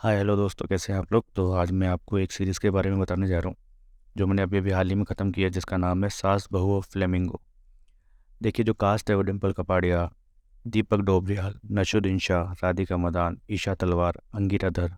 हाय, hello दोस्तों, कैसे हैं आप लोग? तो आज मैं आपको एक सीरीज़ के बारे में बताने जा रहा हूँ, जो मैंने अभी अभी हाल ही में ख़त्म किया जिसका नाम है सास, बहू ऑफ़ फ्लेमिंगो। देखिए, जो कास्ट है वो डिम्पल कपाड़िया, दीपक डोबरियाल, नशुद्दीन शाह, राधिका मदान, ईशा तलवार, अंगिरा धर।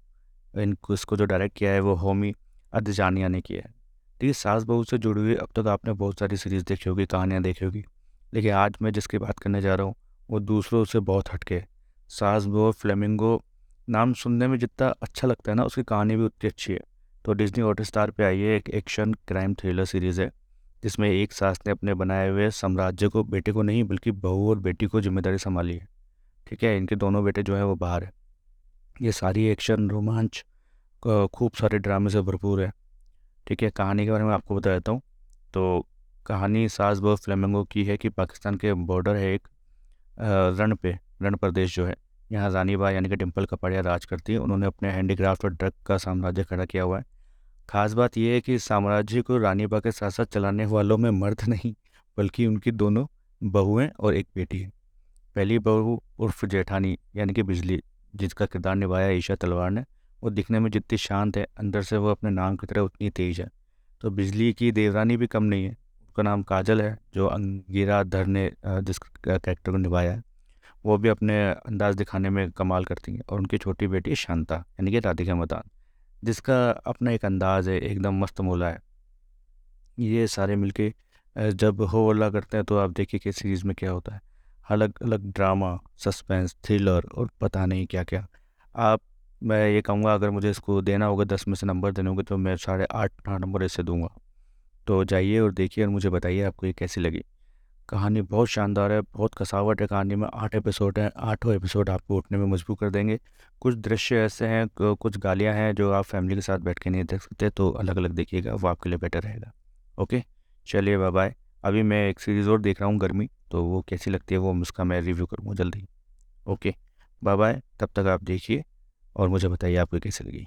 इनको इसको जो डायरेक्ट किया है वो होमी अदजानिया ने किया है। देखिए, सास, बहू से जुड़ी हुई, अब तक आपने बहुत सारी सीरीज़ देखी होगी, कहानियाँ देखी होगी, लेकिन आज मैं जिसकी बात करने जा रहा हूँ, वो दूसरों से बहुत हटके सास, बहू फ्लेमिंगो नाम सुनने में जितना अच्छा लगता है ना, उसकी कहानी भी उतनी अच्छी है। तो डिज्नी हॉट स्टार पर है एक एक्शन क्राइम थ्रिलर सीरीज़ है, जिसमें एक सास ने अपने बनाए हुए साम्राज्य को, बेटे को नहीं, बल्कि बहू और बेटी को ज़िम्मेदारी संभाली है। ठीक है, इनके दोनों बेटे जो हैं वो बाहर है। ये सारी एक्शन रोमांच खूब सारे ड्रामे से भरपूर है। ठीक है, कहानी के बारे में आपको बता देता हूँ। तो कहानी सास बहू फ्लेमिंगो की है कि पाकिस्तान के बॉर्डर है एक रण पे, रण प्रदेश जो है। यहाँ रानीबा यानी कि डिम्पल कपाड़िया राज करती है। उन्होंने अपने हैंडीक्राफ्ट और ड्रग का साम्राज्य खड़ा किया हुआ है। खास बात यह है कि साम्राज्य को रानीबा के साथ साथ चलाने वालों में मर्द नहीं, बल्कि उनकी दोनों बहुएँ और एक बेटी है। पहली बहू उर्फ़ जेठानी यानी कि बिजली, जिसका किरदार निभाया ईशा तलवार ने। वो दिखने में जितनी शांत है, अंदर से वो अपने नाम की तरह उतनी तेज है। तो बिजली की देवरानी भी कम नहीं है। उसका नाम काजल है, जो अंगीरा धर ने जिस कैरेक्टर को निभाया है। वो भी अपने अंदाज़ दिखाने में कमाल करती हैं और उनकी छोटी बेटी शांता, यानी कि राधिका मदान, जिसका अपना एक अंदाज़ है, एकदम मस्त मोला है। ये सारे मिलके जब हो अल्लाह करते हैं तो आप देखिए कि सीरीज़ में क्या होता है। अलग अलग ड्रामा, सस्पेंस, थ्रिलर और पता नहीं क्या क्या आप, मैं ये कहूँगा, अगर मुझे इसको देना होगा, दस में से नंबर देने होंगे तो मैं साढ़े आठ नंबर इससे दूँगा। तो जाइए और देखिए और मुझे बताइए आपको ये कैसी लगी। कहानी बहुत शानदार है, बहुत कसावट है कहानी में। आठ एपिसोड हैं, आठों एपिसोड आपको उठने में मजबूर कर देंगे। कुछ दृश्य ऐसे हैं कुछ गालियाँ हैं जो आप फैमिली के साथ बैठ के नहीं देख सकते तो अलग अलग देखिएगा, वो आपके लिए बेटर रहेगा। ओके? चलिए बाय बाय अभी मैं एक सीरीज़ और देख रहा हूँ, गर्मी तो वो कैसी लगती है वो उसका मैं रिव्यू करूँगा जल्दी। ओके? बाय बाय तब तक आप देखिए और मुझे बताइए आपको कैसी लगी।